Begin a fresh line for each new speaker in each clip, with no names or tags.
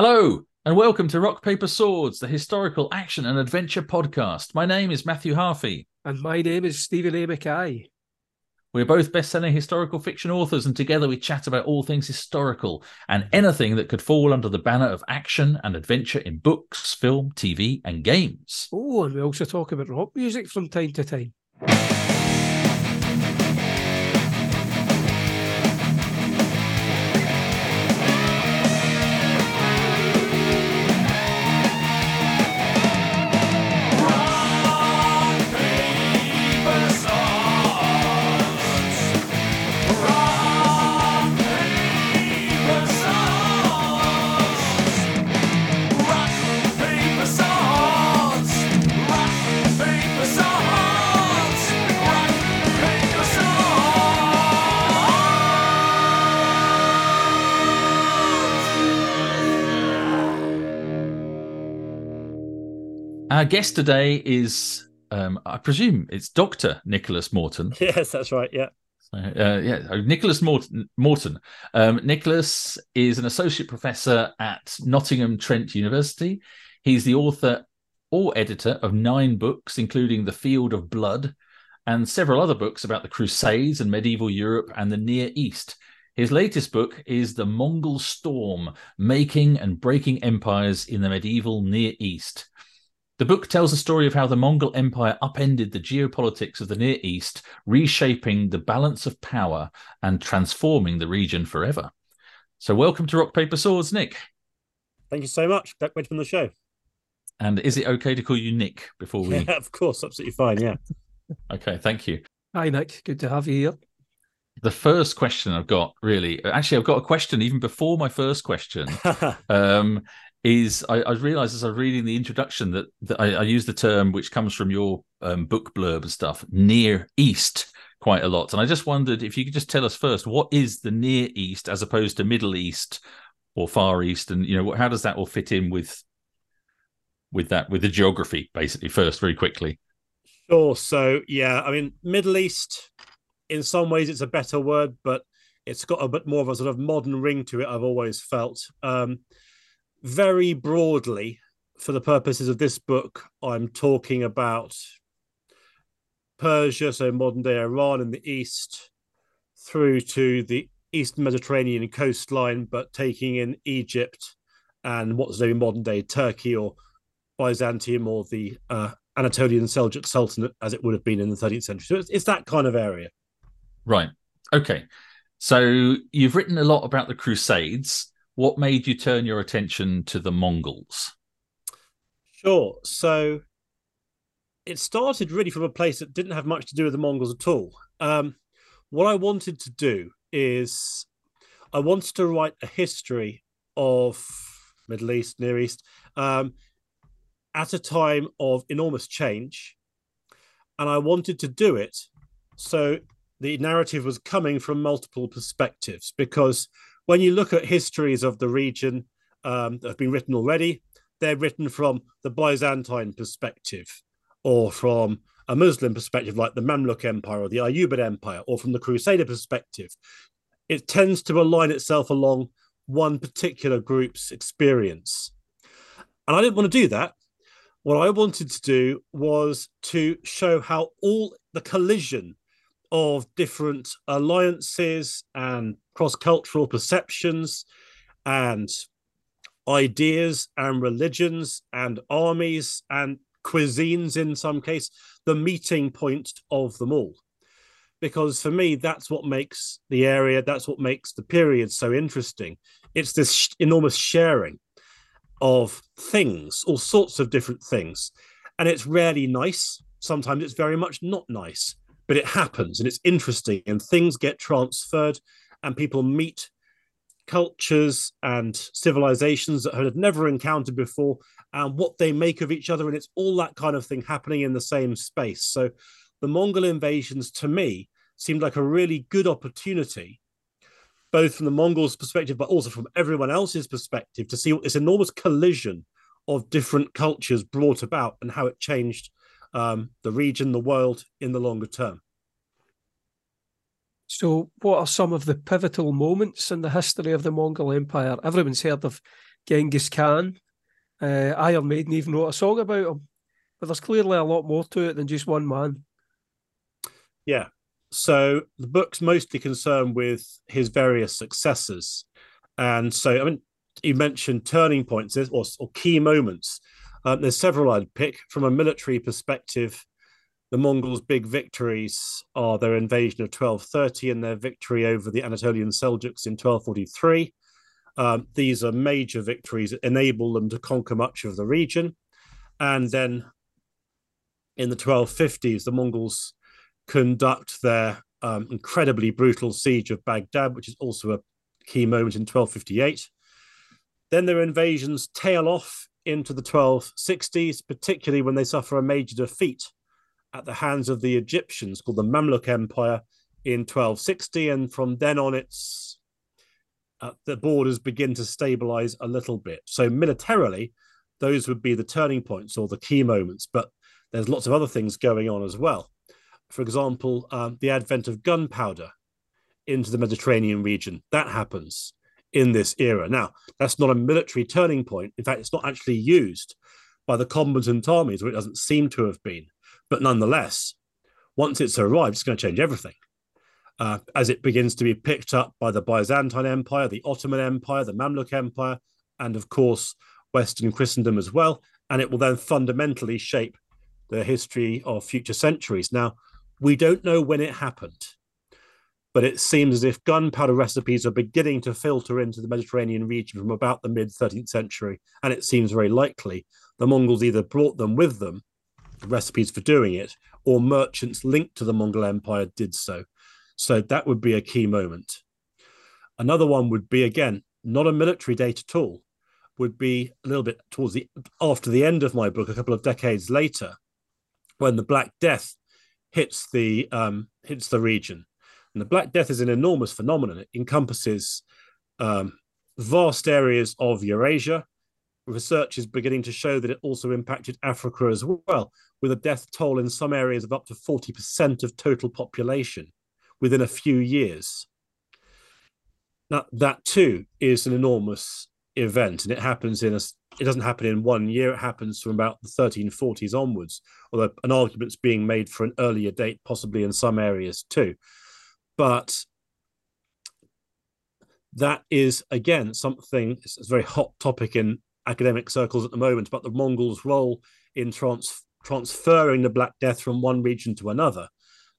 Hello, and welcome to Rock Paper Swords, the historical action and adventure podcast. My name is Matthew Harffy.
And my name is Steven A. McKay.
We're both best selling historical fiction authors, and together we chat about all things historical and anything that could fall under the banner of action and adventure in books, film, TV, and games.
Oh, and we also talk about rock music from time to time.
Our guest today is, um, I presume, it's Doctor Nicholas Morton.
Yes, that's right. Yeah.
Uh, yeah, uh, Nicholas Morton. Morton. Um, Nicholas is an associate professor at Nottingham Trent University. He's the author or editor of nine books, including The Field of Blood and several other books about the Crusades and medieval Europe and the Near East. His latest book is The Mongol Storm Making and Breaking Empires in the Medieval Near East. The book tells the story of how the Mongol Empire upended the geopolitics of the Near East, reshaping the balance of power and transforming the region forever. So, welcome to Rock, Paper, Swords, Nic.
Thank you so much. Back from the show.
And is it okay to call you Nic before we?
Yeah, of course, absolutely fine. Yeah.
okay, thank you.
Hi, Nic. Good to have you here.
The first question I've got, really, actually, I've got a question even before my first question. um, is I, I realized as I was reading the introduction that, that I, I use the term which comes from your um, book blurb and stuff, Near East, quite a lot. And I just wondered if you could just tell us first what is the Near East as opposed to Middle East or Far East, and you know how does that all fit in with with that with the geography basically first very quickly.
Sure. So yeah, I mean Middle East, in some ways it's a better word, but it's got a bit more of a sort of modern ring to it. I've always felt. Um, very broadly, for the purposes of this book, I'm talking about Persia, so modern day Iran in the east, through to the East Mediterranean coastline, but taking in Egypt and what's known modern day Turkey or Byzantium or the uh, Anatolian Seljuk Sultanate as it would have been in the 13th century. So it's, it's that kind of area.
Right. Okay. So you've written a lot about the Crusades what made you turn your attention to the Mongols?
Sure. So it started really from a place that didn't have much to do with the Mongols at all. Um, what I wanted to do is I wanted to write a history of Middle East, Near East, um, at a time of enormous change. And I wanted to do it so the narrative was coming from multiple perspectives because when you look at histories of the region um, that have been written already, they're written from the Byzantine perspective or from a Muslim perspective, like the Mamluk Empire or the Ayyubid Empire, or from the Crusader perspective. It tends to align itself along one particular group's experience. And I didn't want to do that. What I wanted to do was to show how all the collision of different alliances and cross cultural perceptions and ideas and religions and armies and cuisines in some case, the meeting point of them all. Because for me, that's what makes the area, that's what makes the period so interesting. It's this sh- enormous sharing of things, all sorts of different things. And it's rarely nice. Sometimes it's very much not nice but it happens and it's interesting and things get transferred and people meet cultures and civilizations that had never encountered before and what they make of each other and it's all that kind of thing happening in the same space. So the mongol invasions to me seemed like a really good opportunity both from the mongols perspective but also from everyone else's perspective to see this enormous collision of different cultures brought about and how it changed um, the region, the world in the longer term.
So, what are some of the pivotal moments in the history of the Mongol Empire? Everyone's heard of Genghis Khan. Uh, Iron Maiden even wrote a song about him. But there's clearly a lot more to it than just one man.
Yeah. So the book's mostly concerned with his various successors. And so, I mean, you mentioned turning points or, or key moments. Um, there's several I'd pick. From a military perspective, the Mongols' big victories are their invasion of 1230 and their victory over the Anatolian Seljuks in 1243. Um, these are major victories that enable them to conquer much of the region. And then in the 1250s, the Mongols conduct their um, incredibly brutal siege of Baghdad, which is also a key moment in 1258. Then their invasions tail off into the 1260s, particularly when they suffer a major defeat at the hands of the Egyptians called the Mamluk Empire in 1260. And from then on, it's uh, the borders begin to stabilize a little bit. So, militarily, those would be the turning points or the key moments. But there's lots of other things going on as well. For example, um, the advent of gunpowder into the Mediterranean region. That happens in this era. Now, that's not a military turning point. In fact, it's not actually used by the combatant armies, or it doesn't seem to have been. But nonetheless, once it's arrived, it's going to change everything. Uh, as it begins to be picked up by the Byzantine Empire, the Ottoman Empire, the Mamluk Empire, and of course, Western Christendom as well. And it will then fundamentally shape the history of future centuries. Now, we don't know when it happened, but it seems as if gunpowder recipes are beginning to filter into the Mediterranean region from about the mid 13th century. And it seems very likely the Mongols either brought them with them, the recipes for doing it, or merchants linked to the Mongol Empire did so. So that would be a key moment. Another one would be, again, not a military date at all, would be a little bit towards the after the end of my book, a couple of decades later, when the Black Death hits the um, hits the region. And the Black Death is an enormous phenomenon. It encompasses um, vast areas of Eurasia. Research is beginning to show that it also impacted Africa as well, with a death toll in some areas of up to 40% of total population within a few years. Now, that too is an enormous event, and it happens in a it doesn't happen in one year. It happens from about the 1340s onwards, although an argument's being made for an earlier date, possibly in some areas too. But that is again something it's a very hot topic in academic circles at the moment about the Mongols' role in trans- transferring the Black Death from one region to another.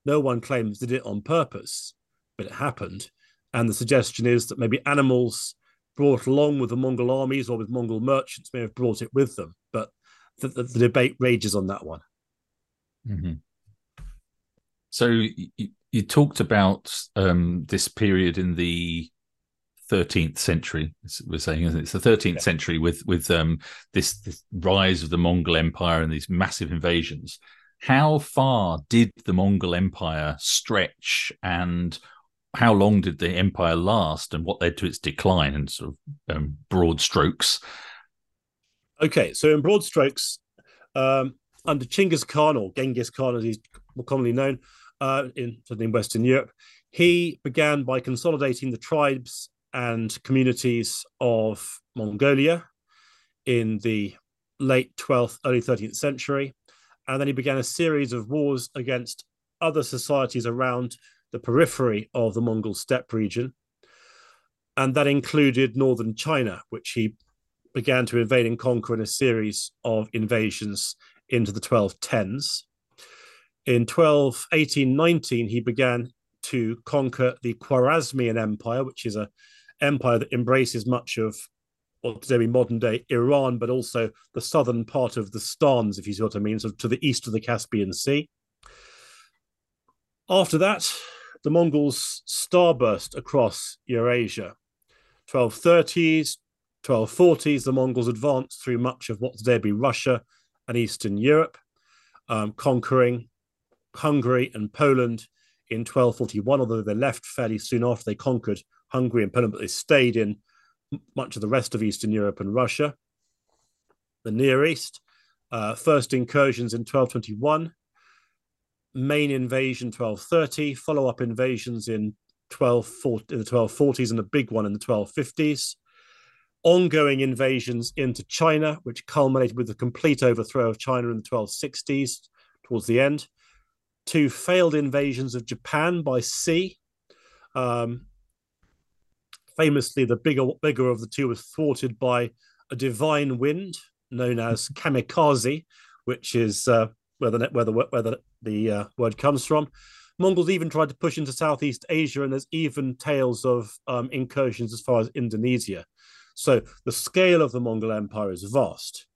No one claims did it on purpose, but it happened. And the suggestion is that maybe animals brought along with the Mongol armies or with Mongol merchants may have brought it with them. But the, the, the debate rages on that one.
Mm-hmm. So you, you, talked about um, this period in the 13th century. We're saying it's the 13th yeah. century with with um, this, this rise of the Mongol Empire and these massive invasions. How far did the Mongol Empire stretch, and how long did the empire last and what led to its decline in sort of um, broad strokes?
Okay, so in broad strokes, um, under Chinggis Khan or Genghis Khan, as he's more commonly known, uh, in in Western Europe, he began by consolidating the tribes and communities of Mongolia in the late 12th, early 13th century. And then he began a series of wars against other societies around the periphery of the Mongol steppe region. And that included northern China, which he began to invade and conquer in a series of invasions into the 1210s. In 12, 18, 19, he began to conquer the Khwarezmian Empire, which is an empire that embraces much of what today be modern day Iran, but also the southern part of the Stans, if you see what I mean, of to the east of the Caspian Sea. After that, the Mongols starburst across Eurasia. 1230s, 1240s, the Mongols advanced through much of what today be Russia and Eastern Europe, um, conquering Hungary and Poland in 1241, although they left fairly soon after they conquered Hungary and Poland, but they stayed in much of the rest of Eastern Europe and Russia. The Near East, uh, first incursions in 1221, main invasion 1230, follow up invasions in 1240, in the 1240s, and a big one in the 1250s. ongoing invasions into China, which culminated with the complete overthrow of China in the 1260s towards the end, two failed invasions of Japan by sea. Um, famously, the bigger, bigger of the two was thwarted by a divine wind known as kamikaze, which is uh, where the where the where the, the uh, word comes from. Mongols even tried to push into Southeast Asia, and there's even tales of um, incursions as far as Indonesia. So the scale of the Mongol Empire is vast.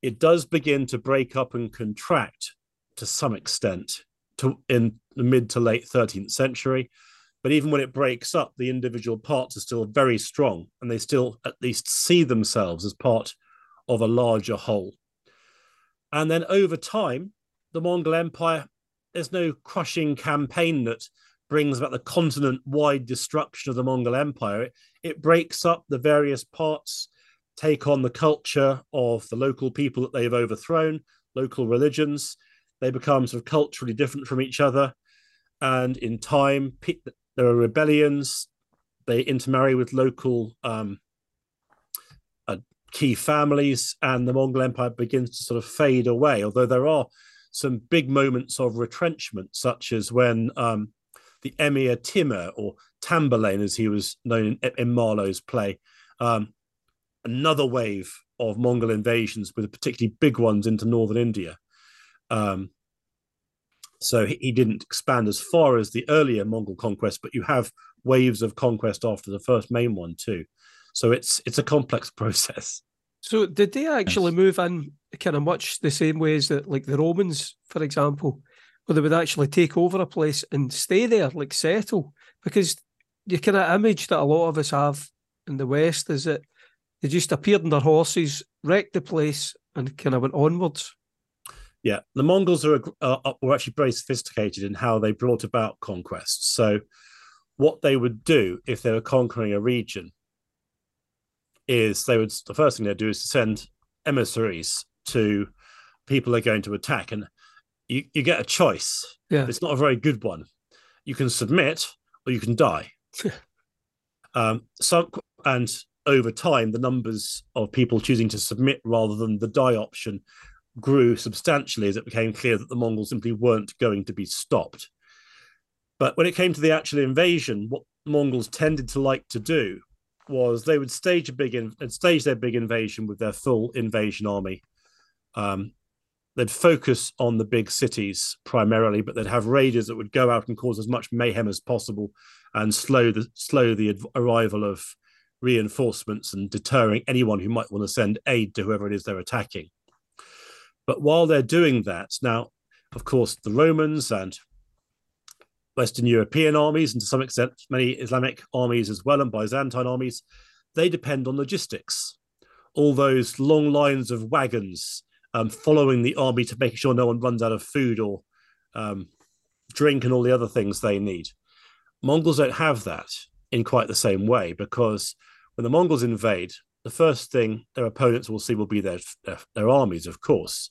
It does begin to break up and contract to some extent to, in the mid to late 13th century. But even when it breaks up, the individual parts are still very strong and they still at least see themselves as part of a larger whole. And then over time, the Mongol Empire, there's no crushing campaign that brings about the continent wide destruction of the Mongol Empire. It, it breaks up the various parts, take on the culture of the local people that they've overthrown, local religions. They become sort of culturally different from each other. And in time, there are rebellions. They intermarry with local um, uh, key families, and the Mongol Empire begins to sort of fade away. Although there are some big moments of retrenchment, such as when um, the Emir Timur, or Tamburlaine as he was known in, in Marlowe's play, um, another wave of Mongol invasions, with particularly big ones into northern India. Um, so he, he, didn't expand as far as the earlier Mongol conquest, but you have waves of conquest after the first main one too. So it's it's a complex process.
So did they actually move in kind of much the same ways that like the Romans, for example, where they would actually take over a place and stay there, like settle? Because the kind of image that a lot of us have in the West is that they just appeared on their horses, wrecked the place, and kind of went onwards.
Yeah, the Mongols are, uh, were actually very sophisticated in how they brought about conquest. So, what they would do if they were conquering a region is they would the first thing they'd do is to send emissaries to people they're going to attack, and you, you get a choice.
Yeah,
it's not a very good one. You can submit or you can die. um, so and over time, the numbers of people choosing to submit rather than the die option grew substantially as it became clear that the Mongols simply weren't going to be stopped. But when it came to the actual invasion, what Mongols tended to like to do was they would stage a big in, stage their big invasion with their full invasion army. Um, they'd focus on the big cities primarily, but they'd have raiders that would go out and cause as much mayhem as possible and slow the slow the arrival of reinforcements and deterring anyone who might want to send aid to whoever it is they're attacking. But while they're doing that, now, of course, the Romans and Western European armies, and to some extent, many Islamic armies as well, and Byzantine armies, they depend on logistics. All those long lines of wagons um, following the army to make sure no one runs out of food or um, drink and all the other things they need. Mongols don't have that in quite the same way because when the Mongols invade, the first thing their opponents will see will be their their, their armies, of course,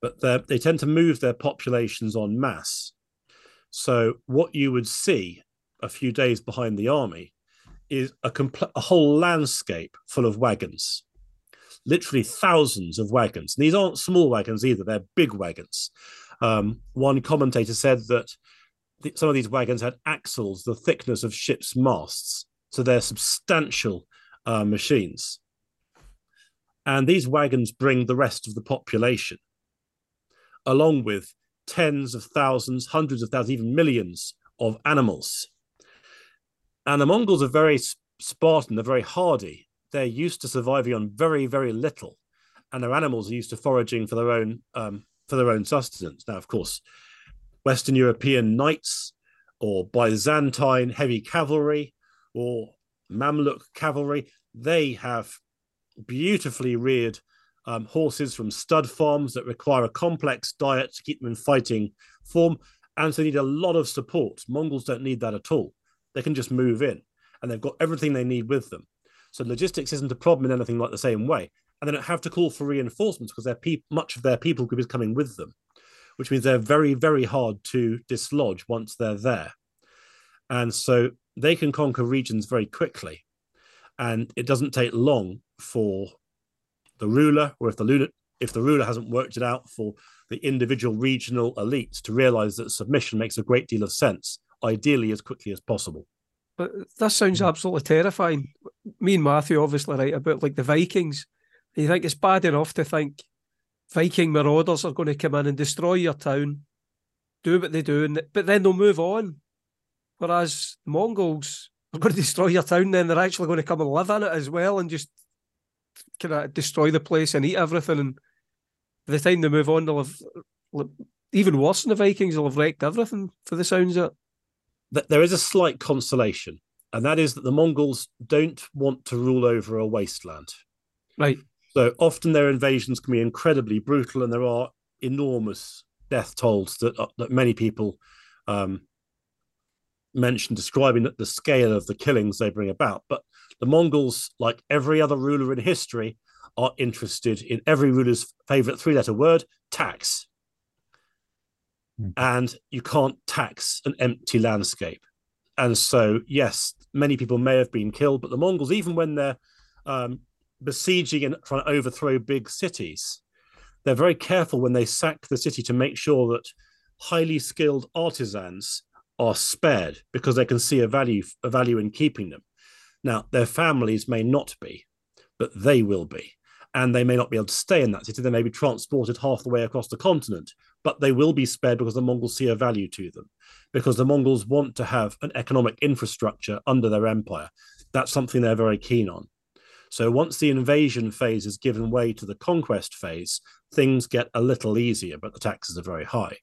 but they tend to move their populations en masse. So what you would see a few days behind the army is a compl- a whole landscape full of wagons, literally thousands of wagons. And these aren't small wagons either; they're big wagons. Um, one commentator said that some of these wagons had axles the thickness of ships' masts, so they're substantial uh, machines. And these wagons bring the rest of the population, along with tens of thousands, hundreds of thousands, even millions of animals. And the Mongols are very Spartan, they're very hardy. They're used to surviving on very, very little. And their animals are used to foraging for their own um, for their own sustenance. Now, of course, Western European knights or Byzantine heavy cavalry or Mamluk cavalry, they have beautifully reared um, horses from stud farms that require a complex diet to keep them in fighting form. And so they need a lot of support. Mongols don't need that at all. They can just move in and they've got everything they need with them. So logistics isn't a problem in anything like the same way. And they don't have to call for reinforcements because pe- much of their people group is coming with them, which means they're very, very hard to dislodge once they're there. And so they can conquer regions very quickly. and it doesn't take long for the ruler, or if the ruler if the ruler hasn't worked it out for the individual regional elites to realize that submission makes a great deal of sense, ideally as quickly as possible.
But that sounds hmm. absolutely terrifying. Me and Matthew obviously write about like the Vikings. You think it's bad enough to think Viking marauders are going to come in and destroy your town, do what they do, and, but then they'll move on. Whereas Mongols are going to destroy your town, then they're actually going to come and live in it as well and just kind of destroy the place and eat everything. And by the time they move on, they'll have even worse than the Vikings. They'll have wrecked everything for the sounds of
it. There is a slight consolation, and that is that the Mongols don't want to rule over a wasteland.
Right.
So often their invasions can be incredibly brutal, and there are enormous death tolls that uh, that many people um, mention describing the scale of the killings they bring about. But the Mongols, like every other ruler in history, are interested in every ruler's favorite three letter word tax. Mm. And you can't tax an empty landscape. And so, yes, many people may have been killed, but the Mongols, even when they're um, besieging and trying to overthrow big cities, they're very careful when they sack the city to make sure that highly skilled artisans are spared because they can see a value a value in keeping them. Now, their families may not be, but they will be and they may not be able to stay in that city. They may be transported half the way across the continent, but they will be spared because the Mongols see a value to them, because the Mongols want to have an economic infrastructure under their empire. That's something they're very keen on. So once the invasion phase has given way to the conquest phase, things get a little easier, but the taxes are very high.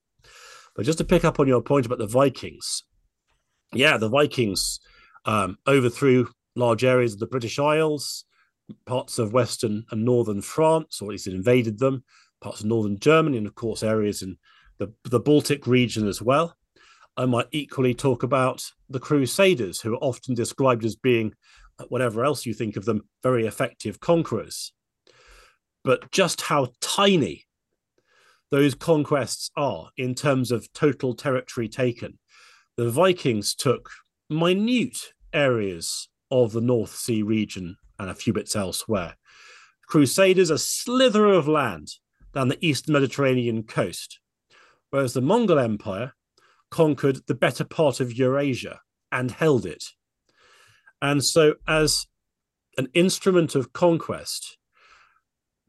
But just to pick up on your point about the Vikings, yeah, the Vikings um, overthrew large areas of the British Isles parts of western and northern France, or at least it invaded them, parts of northern Germany, and of course areas in the, the Baltic region as well. I might equally talk about the Crusaders, who are often described as being, uh, whatever else you think of them, very effective conquerors. But just how tiny those conquests are in terms of total territory taken. The Vikings took minute areas of the North Sea region and a few bits elsewhere. Crusaders, a slither of land down the eastern Mediterranean coast, whereas the Mongol Empire conquered the better part of Eurasia and held it. And so, as an instrument of conquest,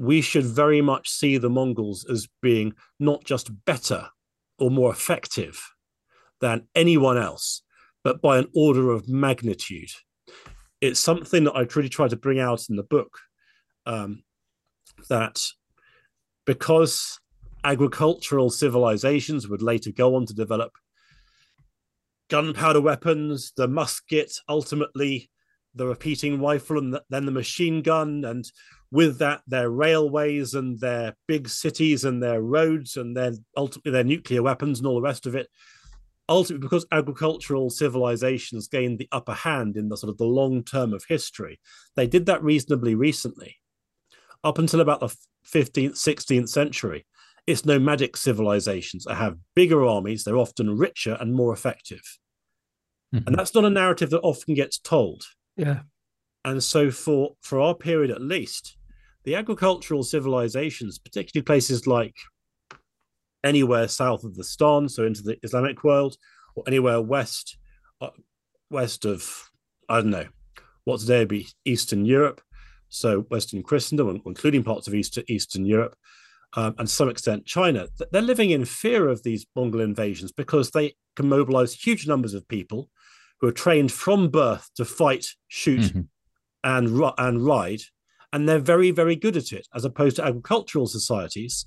we should very much see the Mongols as being not just better or more effective than anyone else, but by an order of magnitude it's something that I truly try to bring out in the book. Um, that because agricultural civilizations would later go on to develop gunpowder weapons, the musket, ultimately the repeating rifle, and then the machine gun, and with that, their railways and their big cities and their roads and their ultimately their nuclear weapons and all the rest of it ultimately because agricultural civilizations gained the upper hand in the sort of the long term of history they did that reasonably recently. Up until about the 15th 16th century it's nomadic civilizations that have bigger armies they're often richer and more effective. Mm-hmm. and that's not a narrative that often gets told.
Yeah.
And so for for our period at least the agricultural civilizations particularly places like anywhere south of the Stan, so into the Islamic world, or anywhere west uh, west of I don't know what today would be Eastern Europe, so Western Christendom, including parts of Eastern Eastern Europe, um, and to some extent China. They're living in fear of these Mongol invasions because they can mobilize huge numbers of people who are trained from birth to fight, shoot, mm-hmm. and and ride, and they're very very good at it, as opposed to agricultural societies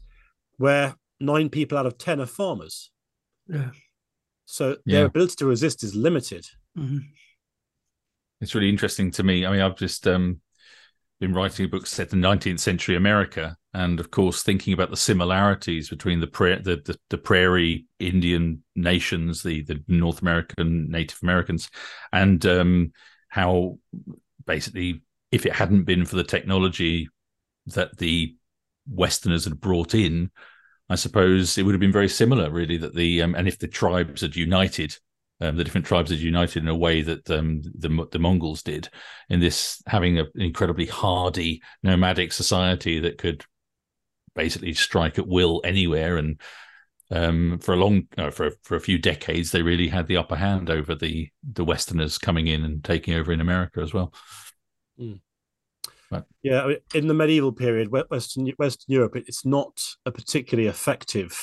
where nine people out of 10 are farmers.
Yeah.
So their yeah. ability to resist is limited.
Mm-hmm.
It's really interesting to me. I mean, I've just um, been writing a book set in 19th century America, and of course, thinking about the similarities between the, pra- the, the, the prairie Indian nations, the, the North American Native Americans, and um, how basically, if it hadn't been for the technology that the Westerners had brought in, I suppose it would have been very similar, really. That the um, and if the tribes had united um, the different tribes had united in a way that um, the the Mongols did in this having an incredibly hardy nomadic society that could basically strike at will anywhere and um, for a long for for a few decades they really had the upper hand over the the Westerners coming in and taking over in America as well.
Mm. Yeah, in the medieval period, Western Western Europe, it's not a particularly effective.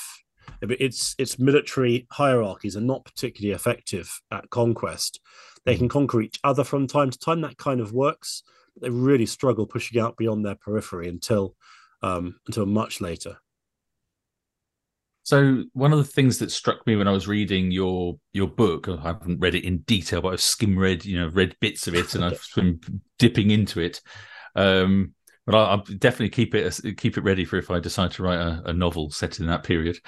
Its its military hierarchies are not particularly effective at conquest. They can conquer each other from time to time. That kind of works. But they really struggle pushing out beyond their periphery until um, until much later.
So one of the things that struck me when I was reading your your book, I haven't read it in detail, but I've skim read, you know, read bits of it, and I've been dipping into it. Um, but I'll, I'll, definitely keep it keep it ready for if I decide to write a, a novel set in that period.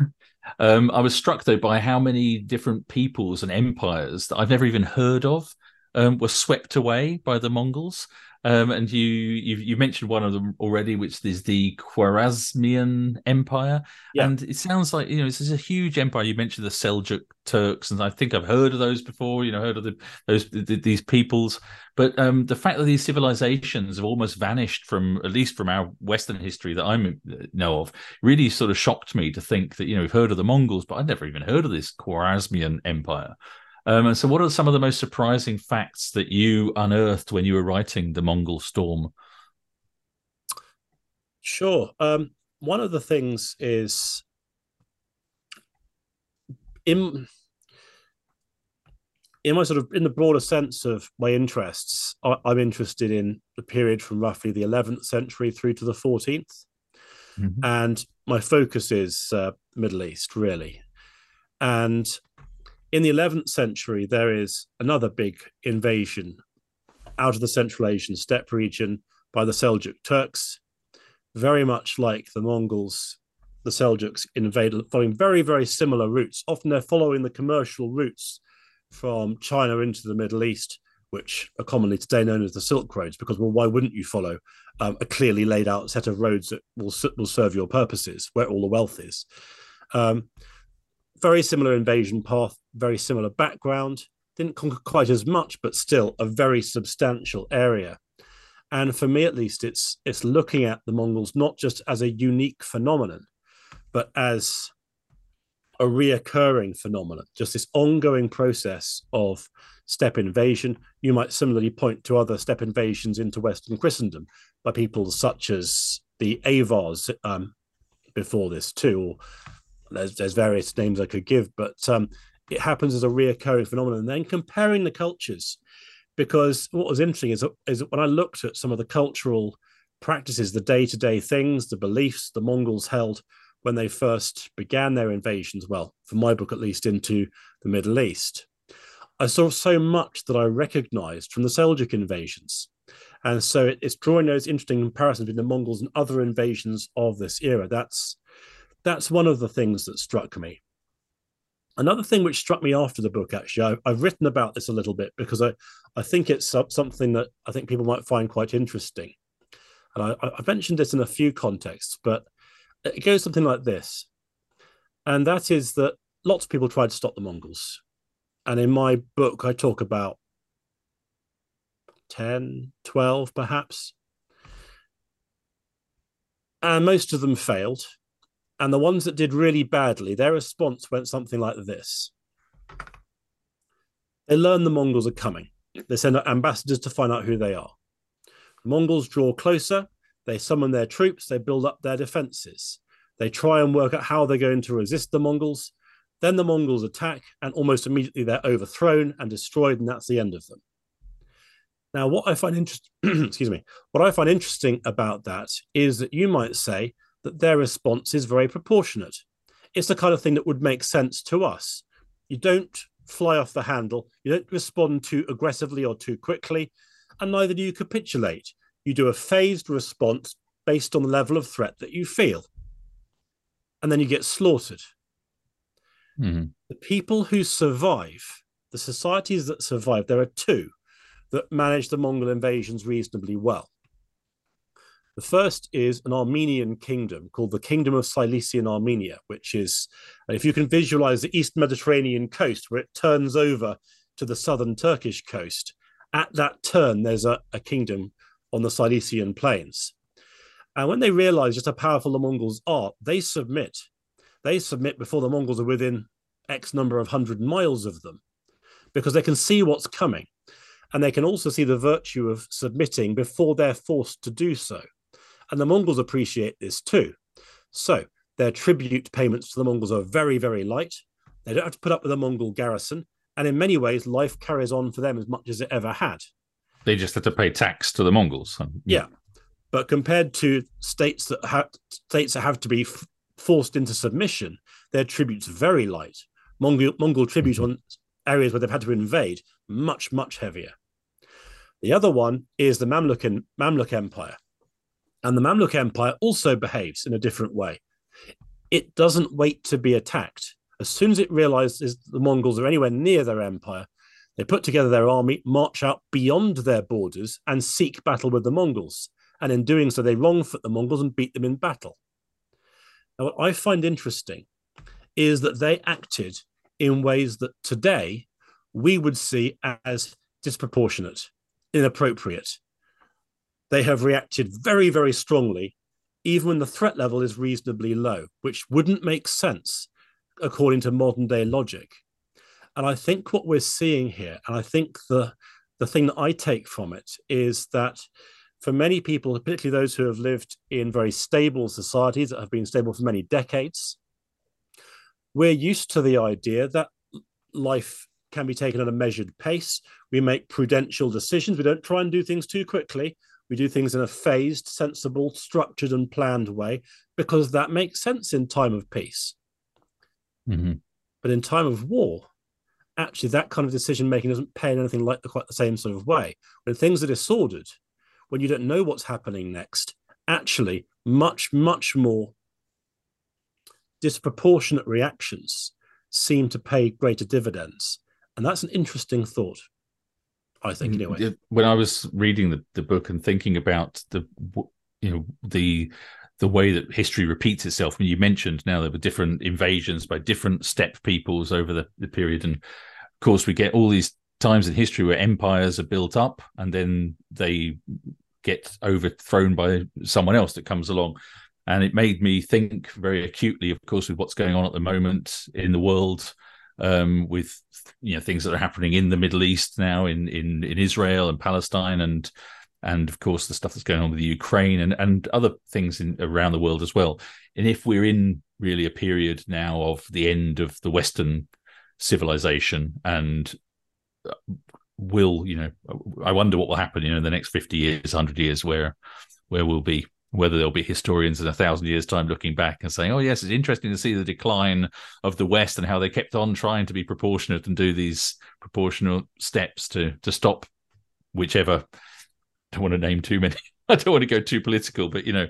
um, I was struck though by how many different peoples and empires that I've never even heard of um, were swept away by the Mongols. Um, and you, you you mentioned one of them already, which is the Khwarezmian Empire. Yeah. And it sounds like you know this is a huge empire. You mentioned the Seljuk Turks, and I think I've heard of those before. You know, heard of the, those the, these peoples. But um, the fact that these civilizations have almost vanished from at least from our Western history that I know of really sort of shocked me to think that you know we've heard of the Mongols, but I'd never even heard of this Khwarezmian Empire. Um, and so, what are some of the most surprising facts that you unearthed when you were writing the Mongol Storm?
Sure. Um, one of the things is in in my sort of in the broader sense of my interests, I, am interested in the period from roughly the 11th century through to the 14th, mm-hmm. and my focus is uh, Middle East really, and in the 11th century, there is another big invasion out of the Central Asian steppe region by the Seljuk Turks. Very much like the Mongols, the Seljuks invaded following very, very similar routes. Often they're following the commercial routes from China into the Middle East, which are commonly today known as the Silk Roads, because, well, why wouldn't you follow um, a clearly laid out set of roads that will, will serve your purposes, where all the wealth is? Um, very similar invasion path, very similar background. Didn't conquer quite as much, but still a very substantial area. And for me, at least, it's it's looking at the Mongols not just as a unique phenomenon, but as a reoccurring phenomenon, just this ongoing process of steppe invasion. You might similarly point to other steppe invasions into Western Christendom by people such as the Avars um, before this too, or there's, there's various names I could give, but um, it happens as a reoccurring phenomenon. And then comparing the cultures, because what was interesting is, is when I looked at some of the cultural practices, the day to day things, the beliefs the Mongols held when they first began their invasions, well, for my book at least, into the Middle East, I saw so much that I recognized from the Seljuk invasions. And so it, it's drawing those interesting comparisons between the Mongols and other invasions of this era. That's that's one of the things that struck me. Another thing which struck me after the book, actually, I, have written about this a little bit because I, I think it's something that I think people might find quite interesting. And I, I've mentioned this in a few contexts, but it goes something like this. And that is that lots of people tried to stop the Mongols. And in my book, I talk about 10, 12 perhaps. And most of them failed. And the ones that did really badly, their response went something like this. They learn the Mongols are coming. They send ambassadors to find out who they are. The Mongols draw closer. They summon their troops. They build up their defenses. They try and work out how they're going to resist the Mongols. Then the Mongols attack, and almost immediately they're overthrown and destroyed, and that's the end of them. Now, what I find interesting, excuse me, what I find interesting about that is that you might say that their response is very proportionate. It's the kind of thing that would make sense to us. You don't fly off the handle, you don't respond too aggressively or too quickly, and neither do you capitulate. You do a phased response based on the level of threat that you feel. And then you get slaughtered. Mm-hmm. The people who survive, the societies that survive, there are two that manage the Mongol invasions reasonably well. The first is an Armenian kingdom called the Kingdom of Cilician Armenia, which is, if you can visualize the East Mediterranean coast where it turns over to the southern Turkish coast, at that turn, there's a, a kingdom on the Cilician plains. And when they realize just how powerful the Mongols are, they submit. They submit before the Mongols are within X number of hundred miles of them because they can see what's coming. And they can also see the virtue of submitting before they're forced to do so. And the Mongols appreciate this too. So their tribute payments to the Mongols are very, very light. They don't have to put up with a Mongol garrison. And in many ways, life carries on for them as much as it ever had.
They just had to pay tax to the Mongols. Hmm.
Yeah. But compared to states that have states that have to be f- forced into submission, their tribute's very light. Mongol, Mongol tribute on areas where they've had to invade, much, much heavier. The other one is the Mamluk, Mamluk Empire. And the Mamluk Empire also behaves in a different way. It doesn't wait to be attacked. As soon as it realizes the Mongols are anywhere near their empire, they put together their army, march out beyond their borders, and seek battle with the Mongols. And in doing so, they wrongfoot the Mongols and beat them in battle. Now, what I find interesting is that they acted in ways that today we would see as disproportionate, inappropriate. They have reacted very, very strongly, even when the threat level is reasonably low, which wouldn't make sense according to modern day logic. And I think what we're seeing here, and I think the the thing that I take from it is that for many people, particularly those who have lived in very stable societies that have been stable for many decades, we're used to the idea that life can be taken at a measured pace. We make prudential decisions. We don't try and do things too quickly. We do things in a phased, sensible, structured, and planned way because that makes sense in time of peace.
Mm-hmm.
But in time of war, actually, that kind of decision making doesn't pay in anything like the, quite the same sort of way. When things are disordered, when you don't know what's happening next, actually, much, much more disproportionate reactions seem to pay greater dividends. And that's an interesting thought, I think, mm, anyway.
When I was reading the, the book and thinking about the, you know, the, the way that history repeats itself. I mean, you mentioned now there were different invasions by different steppe peoples over the, the period. And of course, we get all these times in history where empires are built up and then they get overthrown by someone else that comes along and it made me think very acutely, of course, with what's going on at the moment in the world, um, with you know things that are happening in the Middle East now, in in in Israel and Palestine, and and of course the stuff that's going on with the Ukraine and and other things in around the world as well. And if we're in really a period now of the end of the Western civilization and uh, will you know i wonder what will happen you know in the next 50 years 100 years where where we'll be whether there'll be historians in a thousand years' time looking back and saying, "Oh, yes, it's interesting to see the decline of the West and how they kept on trying to be proportionate and do these proportional steps to to stop whichever." I don't want to name too many. I don't want to go too political, but you know,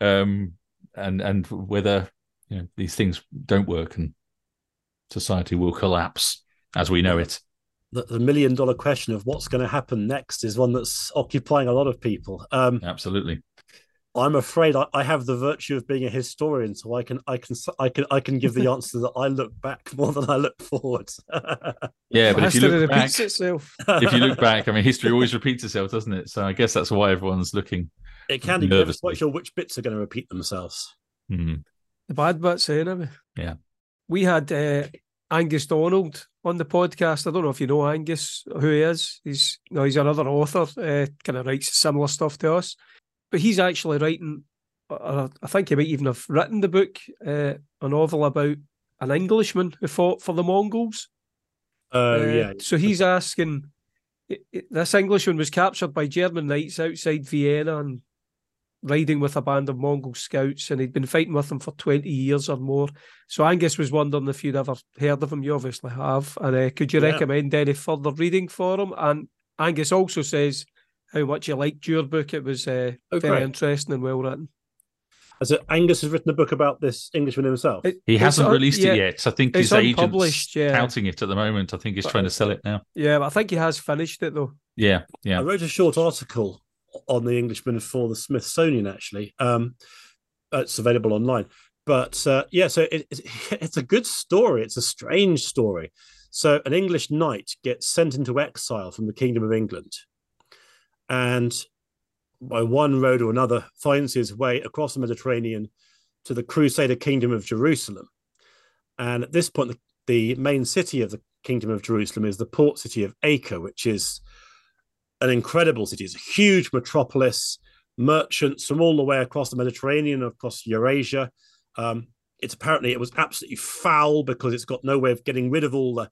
um, and and whether you know these things don't work and society will collapse as we know it.
The, the million dollar question of what's going to happen next is one that's occupying a lot of people. Um,
Absolutely.
I'm afraid I, I, have the virtue of being a historian, so I can I can I can I can give the answer that I look back more than I look forward.
yeah, but if you look back,
itself.
if you look back, I mean, history always repeats itself, doesn't it? So I guess that's why everyone's looking.
It can be never quite sure which bits are going to repeat themselves.
Mm.
The bad bits, anyway.
Yeah,
we had uh, Angus Donald on the podcast. I don't know if you know Angus, who he is. He's you know, he's another author, uh, kind of writes similar stuff to us but he's actually writing. Uh, I think he might even have written the book, uh, a novel about an Englishman who fought for the Mongols.
Oh uh, yeah.
So he's asking. This Englishman was captured by German knights outside Vienna and riding with a band of Mongol scouts, and he'd been fighting with them for 20 years or more. So Angus was wondering if you'd ever heard of him. You obviously have. And uh, could you yeah. recommend any further reading for him? And Angus also says how much you liked your book. It was uh, oh, very interesting and well written.
As it, Angus has written a book about this Englishman himself.
It, he hasn't un- released yeah, it yet. I think his agent's yeah. touting it at the moment. I think he's but, trying to sell it now.
Yeah, but I think he has finished it though.
Yeah, yeah.
I wrote a short article on the Englishman for the Smithsonian. Actually, um, it's available online. But uh, yeah, so it, it, it's a good story. It's a strange story. So an English knight gets sent into exile from the Kingdom of England, and by one road or another finds his way across the Mediterranean to the Crusader Kingdom of Jerusalem. And at this point, the, the main city of the Kingdom of Jerusalem is the port city of Acre, which is an incredible city. It's a huge metropolis, merchants from all the way across the Mediterranean, across Eurasia. Um, it's apparently it was absolutely foul because it's got no way of getting rid of all the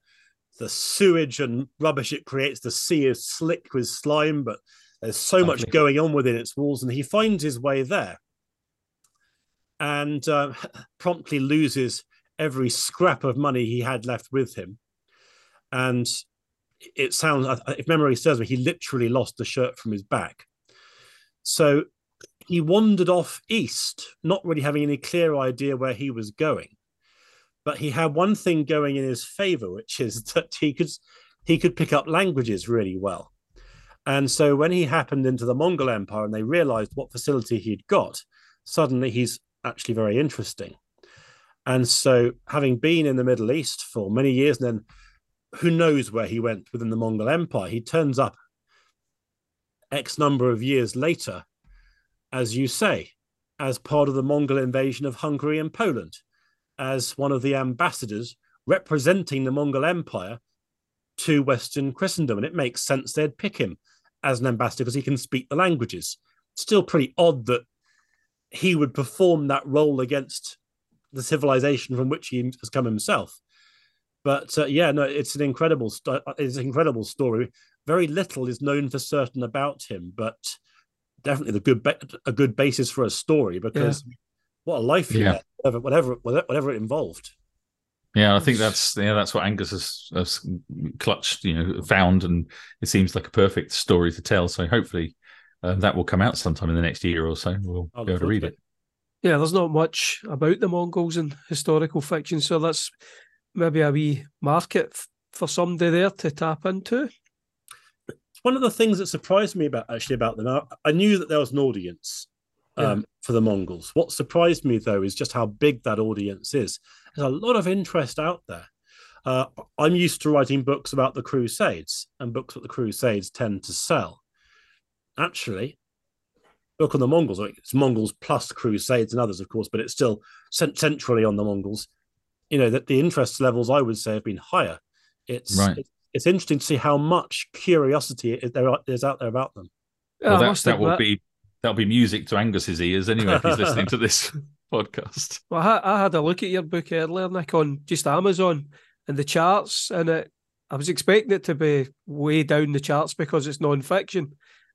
the sewage and rubbish it creates. The sea is slick with slime, but there's so much going on within its walls, and he finds his way there, and uh, promptly loses every scrap of money he had left with him, and it sounds, if memory serves me, he literally lost the shirt from his back. So he wandered off east, not really having any clear idea where he was going. But he had one thing going in his favor, which is that he could he could pick up languages really well. And so when he happened into the Mongol Empire and they realized what facility he'd got, suddenly he's actually very interesting. And so having been in the Middle East for many years and then who knows where he went within the Mongol Empire. He turns up X number of years later, as you say, as part of the Mongol invasion of Hungary and Poland, as one of the ambassadors representing the Mongol Empire to Western Christendom. And it makes sense they'd pick him as an ambassador because he can speak the languages. Still pretty odd that he would perform that role against the civilization from which he has come himself. But uh, yeah, no, it's an incredible, st- uh, it's an incredible story. Very little is known for certain about him, but definitely the good, ba- a good basis for a story because yeah. what a life, he yeah, whatever, whatever, whatever it involved.
Yeah, I think that's yeah, that's what Angus has, has, clutched, you know, found, and it seems like a perfect story to tell. So hopefully, uh, that will come out sometime in the next year or so. We'll I'll be able to read it. it.
Yeah, there's not much about the Mongols in historical fiction, so that's maybe a wee market for somebody there to tap into.
One of the things that surprised me about actually about them, I, I knew that there was an audience um, yeah. for the Mongols. What surprised me though is just how big that audience is. There's a lot of interest out there. Uh, I'm used to writing books about the Crusades, and books that the Crusades tend to sell. Actually, book on the Mongols. It's Mongols plus Crusades and others, of course, but it's still centrally on the Mongols you know that the interest levels I would say have been higher. It's right. it's, it's interesting to see how much curiosity there is out there about them.
Well, that, that will that. be that'll be music to Angus's ears anyway if he's listening to this podcast.
Well, I, I, had a look at your book earlier, Nic, on just Amazon and the charts, and it, I was expecting it to be way down the charts because it's non-fiction,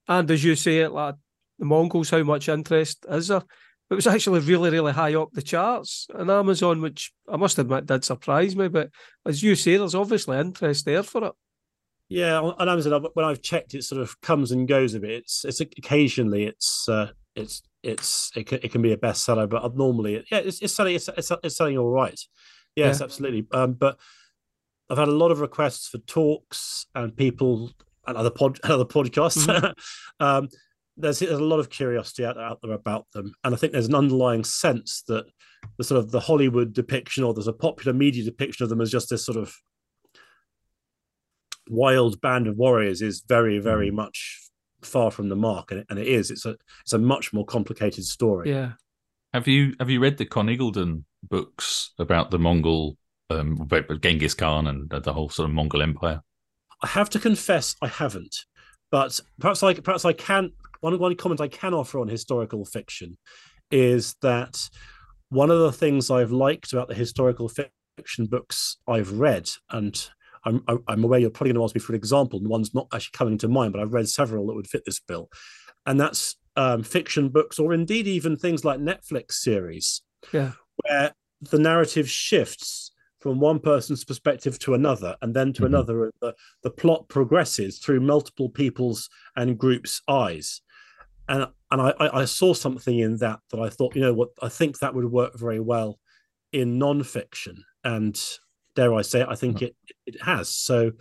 and as you say, it like the Mongols, how much interest is there? it was actually really, really high up the charts on Amazon, which I must admit did surprise me. But as you say, there's obviously interest there for it.
Yeah, on Amazon, when I've checked, it sort of comes and goes a bit. It's it's occasionally it's uh, it's it's it can, it can be a bestseller, but normally, yeah, it's, it's selling it's, it's, it's selling all right. Yes, yeah. absolutely. Um, but I've had a lot of requests for talks and people and other pod other podcasts. Mm-hmm. um, there's, there's a lot of curiosity out, out there about them, and I think there's an underlying sense that the sort of the Hollywood depiction or there's a popular media depiction of them as just this sort of wild band of warriors is very, very mm. much far from the mark, and and it is. It's a it's a much more complicated story.
Yeah.
Have you have you read the Conn Iggulden books about the Mongol, um, Genghis Khan and the whole sort of Mongol Empire?
I have to confess, I haven't. But perhaps I perhaps I can one one comment I can offer on historical fiction is that one of the things I've liked about the historical fiction books I've read, and I'm, I'm aware you're probably going to ask me for an example, and one's not actually coming to mind, but I've read several that would fit this bill, and that's um, fiction books, or indeed even things like Netflix series,
yeah,
where the narrative shifts from one person's perspective to another and then to mm-hmm. another the, the plot progresses through multiple people's and groups eyes. And and I, I saw something in that that I thought, you know what, I think that would work very well in non-fiction, and dare I say, it, I think it it has. So,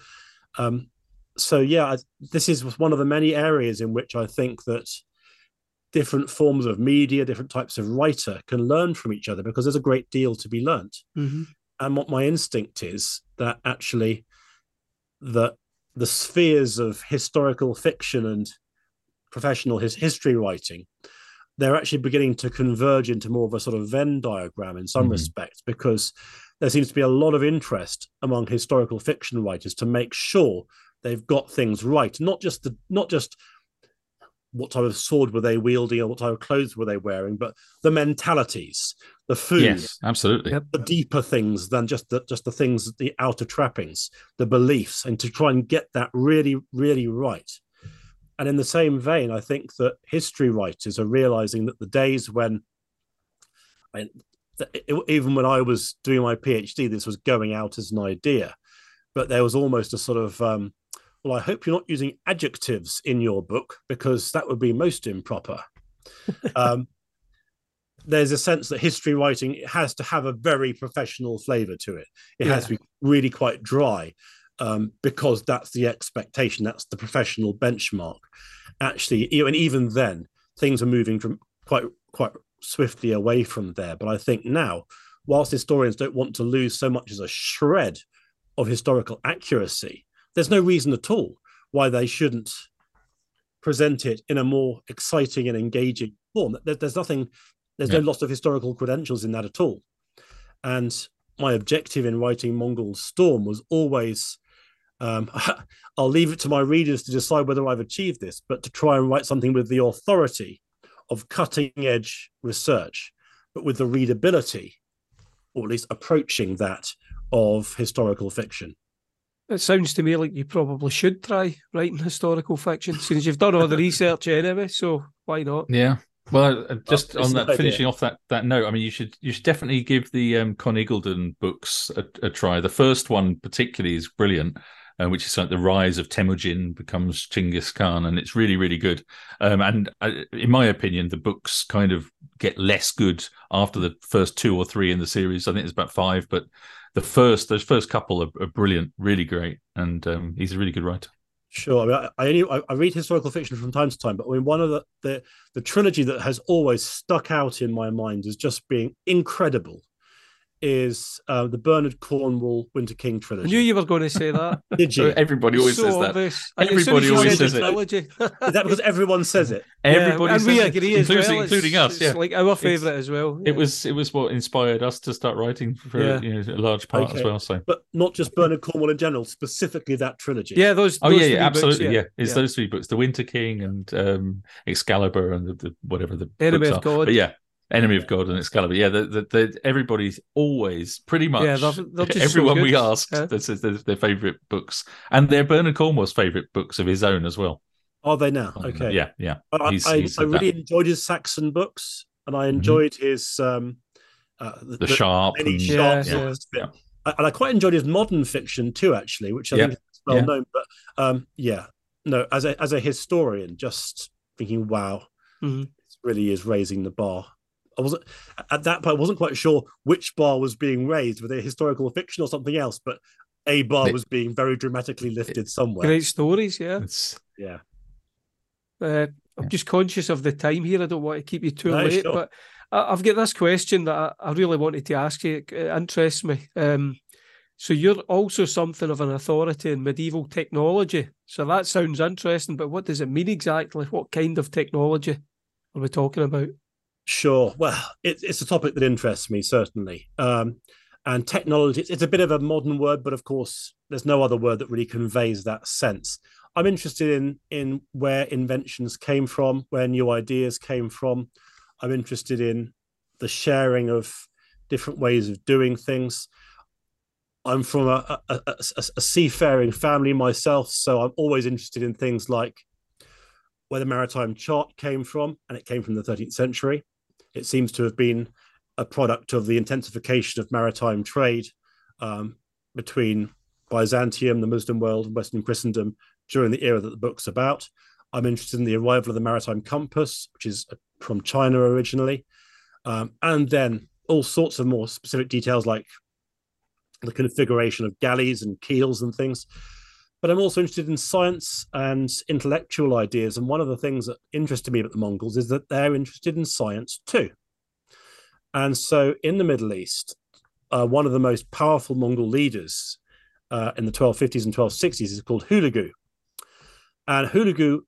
um, so yeah, this is one of the many areas in which I think that different forms of media, different types of writer can learn from each other because there's a great deal to be learnt.
Mm-hmm.
And what my instinct is that actually that the spheres of historical fiction and professional his history writing they're actually beginning to converge into more of a sort of Venn diagram in some mm-hmm. respects because there seems to be a lot of interest among historical fiction writers to make sure they've got things right, not just the not just what type of sword were they wielding or what type of clothes were they wearing, but the mentalities, the food,
yes, absolutely,
the deeper things than just the just the things, the outer trappings, the beliefs, and to try and get that really, really right. And in the same vein, I think that history writers are realizing that the days when, I, even when I was doing my PhD, this was going out as an idea, but there was almost a sort of um, well, I hope you're not using adjectives in your book because that would be most improper. um, there's a sense that history writing has to have a very professional flavor to it. It yeah. has to be really quite dry um, because that's the expectation, that's the professional benchmark. Actually, you know, and even then, things are moving from quite quite swiftly away from there. But I think now, whilst historians don't want to lose so much as a shred of historical accuracy, there's no reason at all why they shouldn't present it in a more exciting and engaging form. There's nothing, there's yeah. no loss of historical credentials in that at all. And my objective in writing Mongol Storm was always um, I'll leave it to my readers to decide whether I've achieved this, but to try and write something with the authority of cutting edge research, but with the readability, or at least approaching that, of historical fiction.
It sounds to me like you probably should try writing historical fiction since you've done all the research anyway. So why not?
Yeah. Well, uh, just on that, finishing off that that note, I mean, you should you should definitely give the um, Conn Iggulden books a, a, try. The first one particularly is brilliant, uh, which is like the rise of Temujin becomes Chinggis Khan, and it's really really good. Um, and uh, in my opinion, the books kind of get less good after the first two or three in the series. I think it's about five, but the first those first couple are, are brilliant, really great, and um, he's a really good writer.
Sure, I mean, I, I only I read historical fiction from time to time, but I mean, one of the, the the trilogy that has always stuck out in my mind as just being incredible is uh, the Bernard Cornwell Winter King trilogy.
I knew you were going to say that.
Did you?
Everybody always so says that. Obvious. Everybody always says it.
Is that because everyone says it?
Everybody
yeah, and we agree
including,
as well.
including us.
It's
yeah,
like our favourite as well.
Yeah. It was it was what inspired us to start writing for yeah. you know, a large part okay. as well. So,
but not just Bernard Cornwell in general, specifically that trilogy.
Yeah, those.
Oh
those
yeah, yeah absolutely.
Books,
yeah. it's those three books: The Winter King and um, Excalibur and the, the whatever the
Enemy
of
God.
But yeah, Enemy of God and Excalibur. Yeah, the, the, the, everybody's always pretty much yeah, they're, they're everyone so we ask yeah. this is their, their favorite books, and they're Bernard Cornwell's favorite books of his own as well.
Are they now? Okay.
Yeah, yeah.
I, he's, I, he's I really that. enjoyed his Saxon books, and I mm-hmm. enjoyed mm-hmm. his um,
uh, the, the, Sharpe,
and, Sharpe yeah, yeah. and I quite enjoyed his modern fiction too, actually, which I think is well known. But um, yeah, no, as a as a historian, just thinking, wow,
mm-hmm.
this really is raising the bar. I wasn't at that point. I wasn't quite sure which bar was being raised, whether historical fiction or something else. But a bar was being very dramatically lifted somewhere.
Great stories, yeah.
It's,
yeah.
Uh, I'm just conscious of the time here. I don't want to keep you too no, late, sure. but I, have got this question that I, I, really wanted to ask you. It interests me. Um, so you're also something of an authority in medieval technology. So that sounds interesting, but what does it mean exactly? What kind of technology are we talking about?
Sure. Well, it, it's a topic that interests me certainly. Um, and technology, it's, a bit of a modern word, but of course, there's no other word that really conveys that sense. I'm interested in in where inventions came from, where new ideas came from. I'm interested in the sharing of different ways of doing things. I'm from a, a, a, a, seafaring family myself, so I'm always interested in things like where the maritime chart came from, and it came from the 13th century. It seems to have been a product of the intensification of maritime trade um, between Byzantium, the Muslim world, and Western Christendom during the era that the book's about. I'm interested in the arrival of the maritime compass, which is from China originally, um, and then all sorts of more specific details like the configuration of galleys and keels and things. But I'm also interested in science and intellectual ideas. And one of the things that interested me about the Mongols is that they're interested in science too. And so in the Middle East, uh, one of the most powerful Mongol leaders uh, in the 1250s and 1260s is called Hulagu. And Hulagu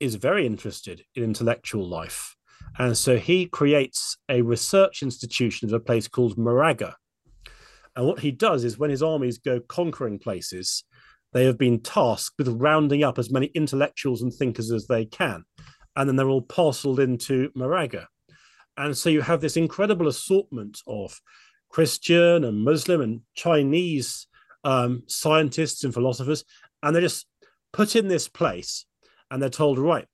is very interested in intellectual life. And so he creates a research institution at a place called Maragha. And what he does is when his armies go conquering places, they have been tasked with rounding up as many intellectuals and thinkers as they can. And then they're all parceled into Maragha. And so you have this incredible assortment of Christian and Muslim and Chinese um, scientists and philosophers. And they're just put in this place and they're told, right,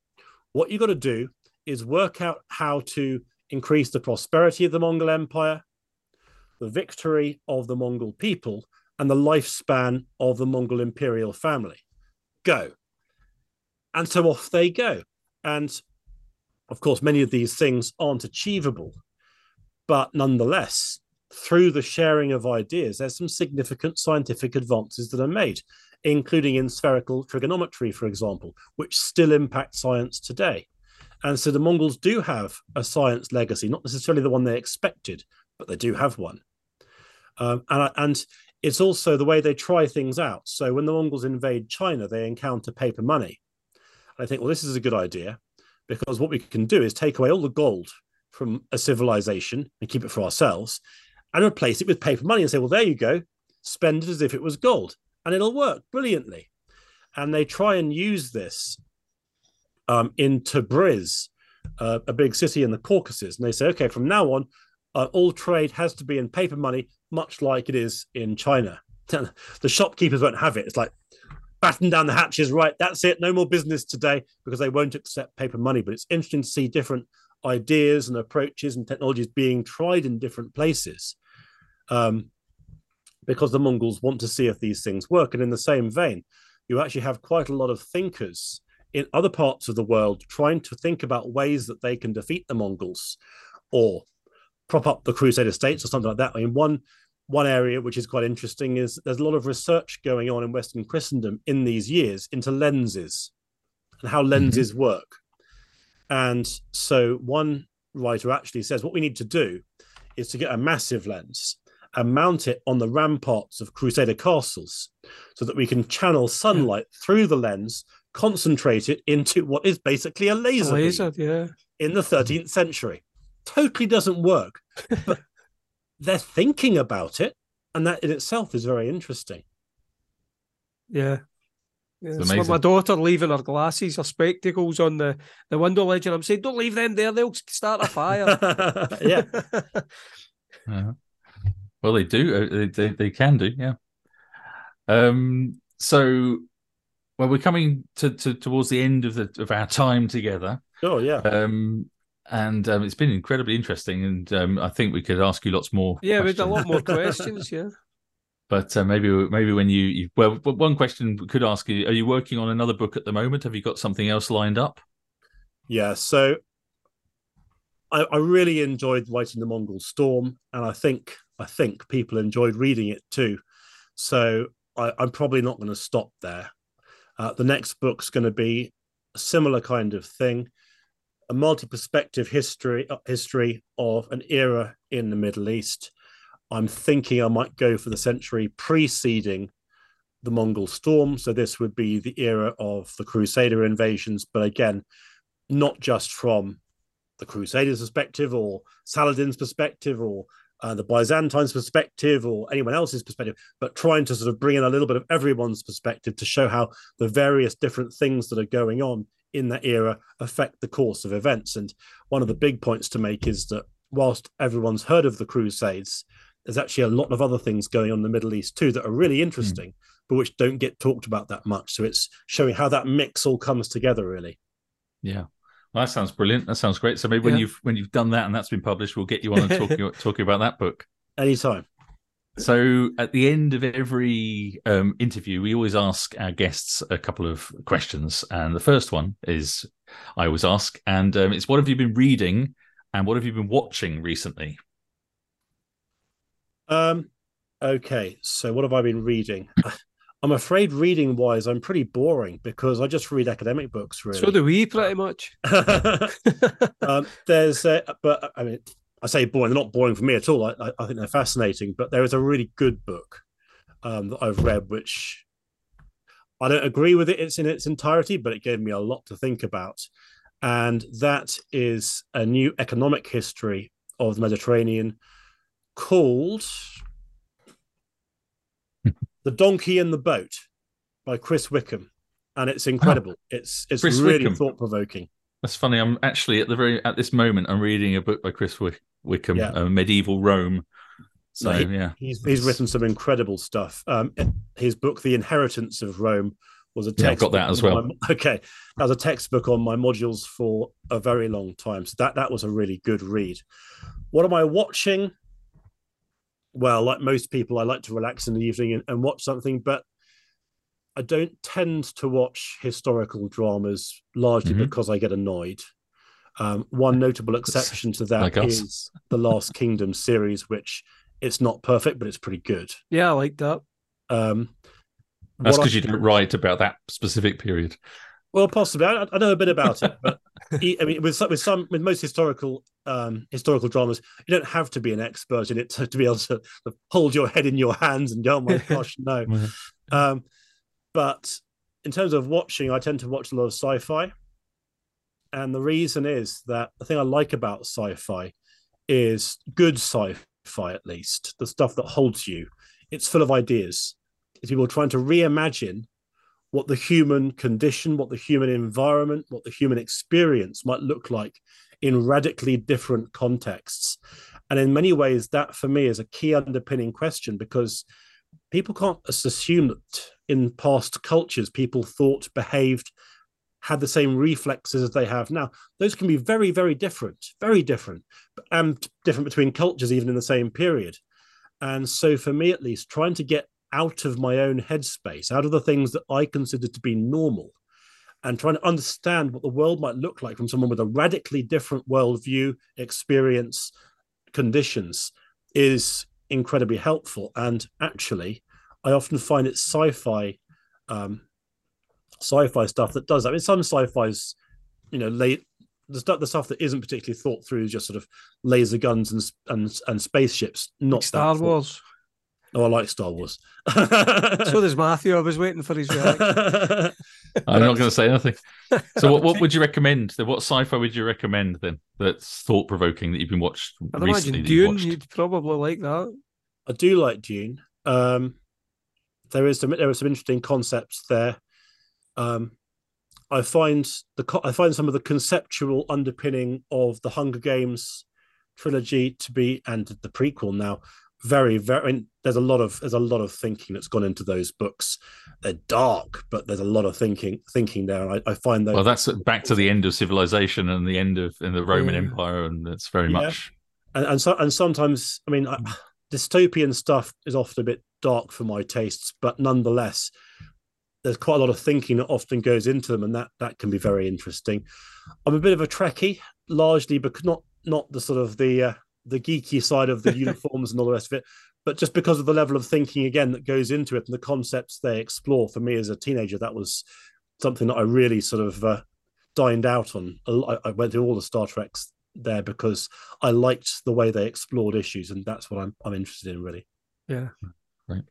what you've got to do is work out how to increase the prosperity of the Mongol Empire, the victory of the Mongol people, and the lifespan of the Mongol imperial family. Go. And so off they go. And of course, many of these things aren't achievable, but nonetheless, through the sharing of ideas, there's some significant scientific advances that are made, including in spherical trigonometry, for example, which still impact science today. And so the Mongols do have a science legacy, not necessarily the one they expected, but they do have one. Um, and, and it's also the way they try things out. So when the Mongols invade China, they encounter paper money. I think, well, this is a good idea because what we can do is take away all the gold from a civilization and keep it for ourselves and replace it with paper money and say, well, there you go, spend it as if it was gold. And it'll work brilliantly. And they try and use this um, in Tabriz, uh, a big city in the Caucasus. And they say, okay, from now on, uh, all trade has to be in paper money, much like it is in China. the shopkeepers won't have it. It's like batten down the hatches, right? That's it. No more business today because they won't accept paper money. But it's interesting to see different ideas and approaches and technologies being tried in different places um, because the Mongols want to see if these things work. And in the same vein, you actually have quite a lot of thinkers in other parts of the world trying to think about ways that they can defeat the Mongols or prop up the Crusader states or something like that. I mean, one one area which is quite interesting is there's a lot of research going on in Western Christendom in these years into lenses and how lenses mm-hmm. work. And so one writer actually says what we need to do is to get a massive lens and mount it on the ramparts of Crusader castles so that we can channel sunlight yeah. through the lens, concentrate it into what is basically a laser,
laser yeah.
in the 13th century. Totally doesn't work, but they're thinking about it, and that in itself is very interesting.
Yeah, yeah, it's, it's like my daughter leaving her glasses, her spectacles on the, the window ledge, and I'm saying, don't leave them there, they'll start a fire.
yeah.
uh, well, they do. Uh, they, they, they can do, yeah. Um. So, well, we're coming to, to towards the end of the of our time together.
Oh yeah.
Um. And um, it's been incredibly interesting, and um, I think we could ask you lots more.
Yeah, we had a lot more questions. Yeah.
But uh, maybe maybe when you, you well, one question we could ask you: Are you working on another book at the moment? Have you got something else lined up?
Yeah, so I, I really enjoyed writing the Mongol Storm, and I think I think people enjoyed reading it too. So I, am probably not going to stop there. Uh, the next book's going to be a similar kind of thing, a multi-perspective history uh, history of an era in the Middle East. I'm thinking I might go for the century preceding the Mongol storm. So this would be the era of the Crusader invasions, but again, not just from the Crusaders' perspective or Saladin's perspective or uh, the Byzantines' perspective or anyone else's perspective, but trying to sort of bring in a little bit of everyone's perspective to show how the various different things that are going on in that era affect the course of events. And one of the big points to make is that whilst everyone's heard of the Crusades, there's actually a lot of other things going on in the Middle East too that are really hmm. interesting, mm. but which don't get talked about that much. So it's showing how that mix all comes together, really.
Yeah. Well, that sounds brilliant. That sounds great. So maybe when you've when you've done that and that's been published, we'll get you on and talking talking about that book.
Anytime.
So at the end of every um, interview, we always ask our guests a couple of questions, and the first one is I always ask, and um, it's what have you been reading and what have you been watching recently?
Um, okay, so what have I been reading? I'm afraid reading wise, I'm pretty boring because I just read academic books. Really,
So do we, pretty much.
um, there's, a, but I mean, I say boring. They're not boring for me at all. I, I think they're fascinating. But there is a really good book um, that I've read, which I don't agree with it. It's in its entirety, but it gave me a lot to think about, and that is a new economic history of the Mediterranean called "The Donkey and the Boat" by Chris Wickham, and it's incredible. It's it's
Chris
really thought provoking.
That's funny. I'm actually at the very at this moment. I'm reading a book by Chris Wick- Wickham,
Yeah.
uh, Medieval Rome. So
No, he-
yeah,
He's he's written some incredible stuff. Um, his book, The Inheritance of Rome, was a
Yeah, I've got that as well.
my- okay, that was a textbook on my modules for a very long time. So that that was a really good read. What am I watching? Well, like most people, I like to relax in the evening and, and watch something, but I don't tend to watch historical dramas largely
Mhm.
because I get annoyed. Um, one notable exception to that
Like
is the Last Kingdom series, which it's not perfect, but it's pretty good.
Yeah, I like that.
Um,
that's because you don't write about that specific period.
Well, possibly. I, I know a bit about it, but I mean, with some, with some, with most historical um, historical dramas, you don't have to be an expert in it to, to be able to sort of hold your head in your hands and go, "Oh my gosh, no."
Mhm.
Um, but in terms of watching, I tend to watch a lot of sci-fi, and the reason is that the thing I like about sci-fi is good sci-fi, at least the stuff that holds you. It's full of ideas. It's people trying to reimagine what the human condition, what the human environment, what the human experience might look like in radically different contexts. And in many ways, that for me is a key underpinning question because people can't assume that in past cultures, people thought, behaved, had the same reflexes as they have now. Those can be very, very different, very different, and different between cultures, even in the same period. And so, for me at least, trying to get out of my own headspace, out of the things that I consider to be normal, and trying to understand what the world might look like from someone with a radically different worldview, experience, conditions is incredibly helpful. And actually, I often find it's sci-fi, um, sci-fi stuff that does that. I mean, some sci-fi's, you know, late the stuff the stuff that isn't particularly thought through is just sort of laser guns and and and spaceships. Not
Like Star
that thought-
Wars.
Oh, I like Star Wars.
So does Matthew. I was waiting for his reaction.
I'm not going to say anything. So, what, what would you recommend? What sci-fi would you recommend then? That's thought-provoking that you've been watched
I'd
recently.
imagine
you've
Dune,
watched?
you'd probably like that.
I do like Dune. Um, there is some there are some interesting concepts there. Um, I find the I find some of the conceptual underpinning of the Hunger Games trilogy to be and the prequel now very very. I mean, there's a lot of there's a lot of thinking that's gone into those books. They're dark, but there's a lot of thinking thinking there. I, I find that
Well, that's back to the end of civilization and the end of in the Roman
Yeah.
Empire, and it's very
Yeah.
much.
and and so and sometimes I mean I, dystopian stuff is often a bit dark for my tastes, but nonetheless, there's quite a lot of thinking that often goes into them, and that that can be very interesting. I'm a bit of a Trekkie, largely because not not the sort of the uh, the geeky side of the uniforms and all the rest of it, but just because of the level of thinking again that goes into it and the concepts they explore. For me as a teenager, that was something that I really sort of uh, dined out on. I, I went through all the Star Treks there because I liked the way they explored issues, and that's what I'm I'm interested in really.
Yeah.
Right.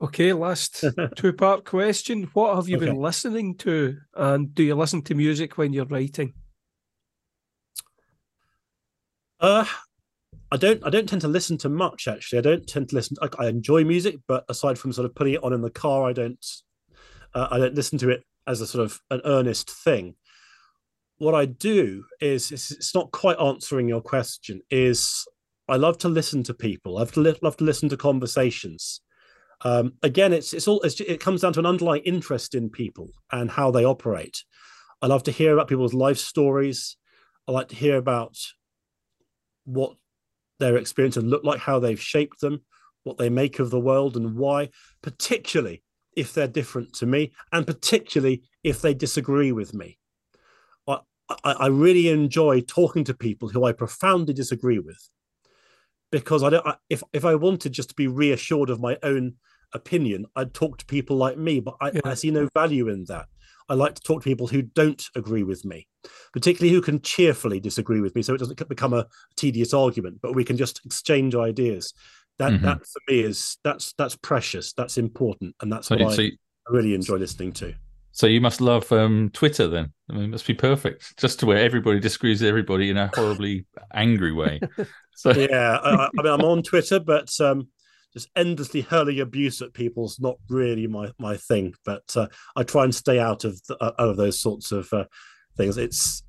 Okay, last two part question. What have you been listening to? And do you listen to music when you're writing?
Uh, I don't I don't tend to listen to much actually. I don't tend to listen. I, I enjoy music, but aside from sort of putting it on in the car, I don't uh, I don't listen to it as a sort of an earnest thing. What I do is it's, it's not quite answering your question. Is I love to listen to people. I love to li- love to listen to conversations. Um, again, it's it's all it's, it comes down to an underlying interest in people and how they operate. I love to hear about people's life stories. I like to hear about what their experiences look like, how they've shaped them, what they make of the world, and why, particularly if they're different to me, and particularly if they disagree with me. I, I, I really enjoy talking to people who I profoundly disagree with, because I don't. I, if if I wanted just to be reassured of my own opinion, I'd talk to people like me, but I,
Yeah.
I see no value in that. I like to talk to people who don't agree with me, particularly who can cheerfully disagree with me, so it doesn't become a tedious argument. But we can just exchange ideas. That
Mhm.
that for me is that's that's precious. That's important, and that's
So,
what
so,
I really enjoy listening to.
So you must love um, Twitter then. I mean, it must be perfect, just to where everybody disagrees with everybody in a horribly angry way. So
yeah, I, I- I mean, I'm on Twitter, but um, just endlessly hurling abuse at people's not really my my thing. But uh, I try and stay out of the, out of those sorts of uh, things. It's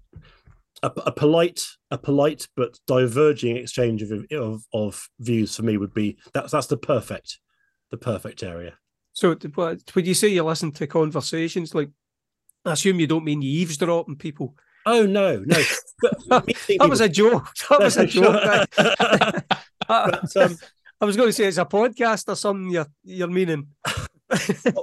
a, a polite, a polite but diverging exchange of, of of views for me would be that's that's the perfect, the perfect area.
So when you say you listen to conversations, like I assume you don't mean you eavesdrop on people.
Oh no, no,
That was a joke. That was a joke. I,
But, um,
I was going to say it's a podcast or something. You're you're meaning.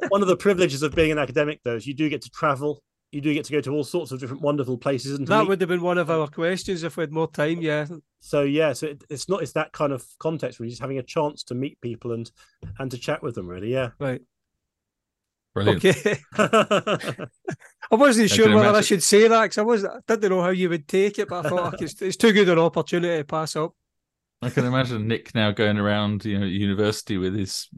one of the privileges of being an academic, though, is you do get to travel. You do get to go to all sorts of different wonderful places, and
That
meet
would have been one of our questions if we had more time. Yeah.
so yeah so it, it's not it's that kind of context where you're just having a chance to meet people and and to chat with them really yeah
Right.
brilliant.
Okay. I wasn't
I
sure
can
whether I should say that because I was I didn't know how you would take it, but I thought ah, it's, it's too good an opportunity to pass up.
I can imagine Nic now going around, you know, university with his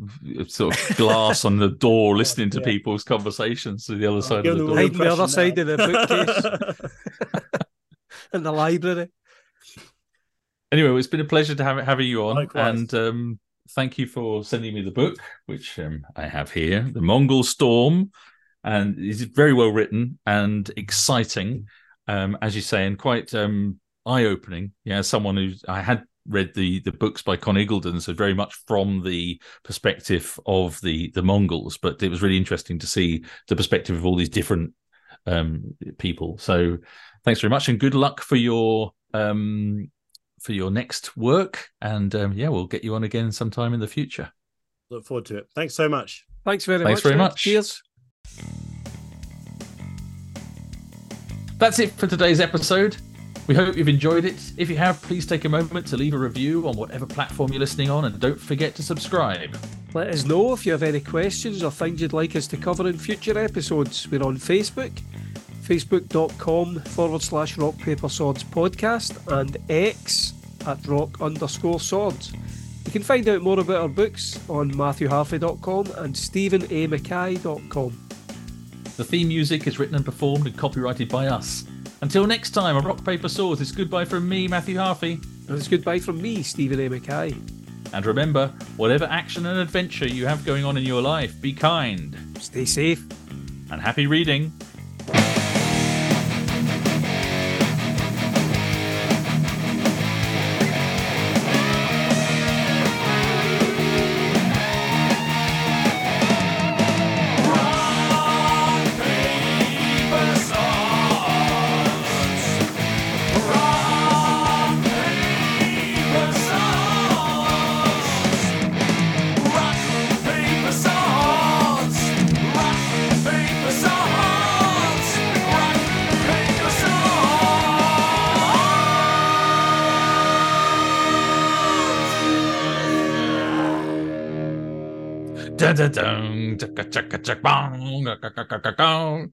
sort of glass on the door, listening to
Yeah.
people's conversations to the other side of the
them
door.
Hiding the other
impression
side of the
now.
in the library.
Anyway, it's been a pleasure to have having you on,
Likewise.
and um, thank you for sending me the book, which um, I have here, "The Mongol Storm," and it's very well written and exciting, um, as you say, and quite um, eye-opening. Yeah, someone who I had read the the books by Conn Iggulden, so very much from the perspective of the the Mongols, but it was really interesting to see the perspective of all these different um, people. So, thanks very much, and good luck for your. Um, for your next work. And um, yeah, we'll get you on again sometime in the future.
look forward to it thanks so much
Thanks very
Thanks
much.
very much.
Cheers.
That's it for today's episode. We hope you've enjoyed it. If you have, please take a moment to leave a review on whatever platform you're listening on and don't forget to subscribe.
Let us know if you have any questions or things you'd like us to cover in future episodes. We're on Facebook, facebook.com forward slash rock paper swords podcast, and X at rock underscore swords. You can find out more about our books on matthewharffy.com and stevenamckay.com.
The theme music is written and performed and copyrighted by us. Until next time, a Rock Paper Swords, it's goodbye from me, Matthew Harffy.
And it's goodbye from me, Steven A. McKay.
And remember, whatever action and adventure you have going on in your life, be kind
Stay safe.
and happy reading. Da da dum, chaka chaka chaka bong, ga ga ga ga ga gong.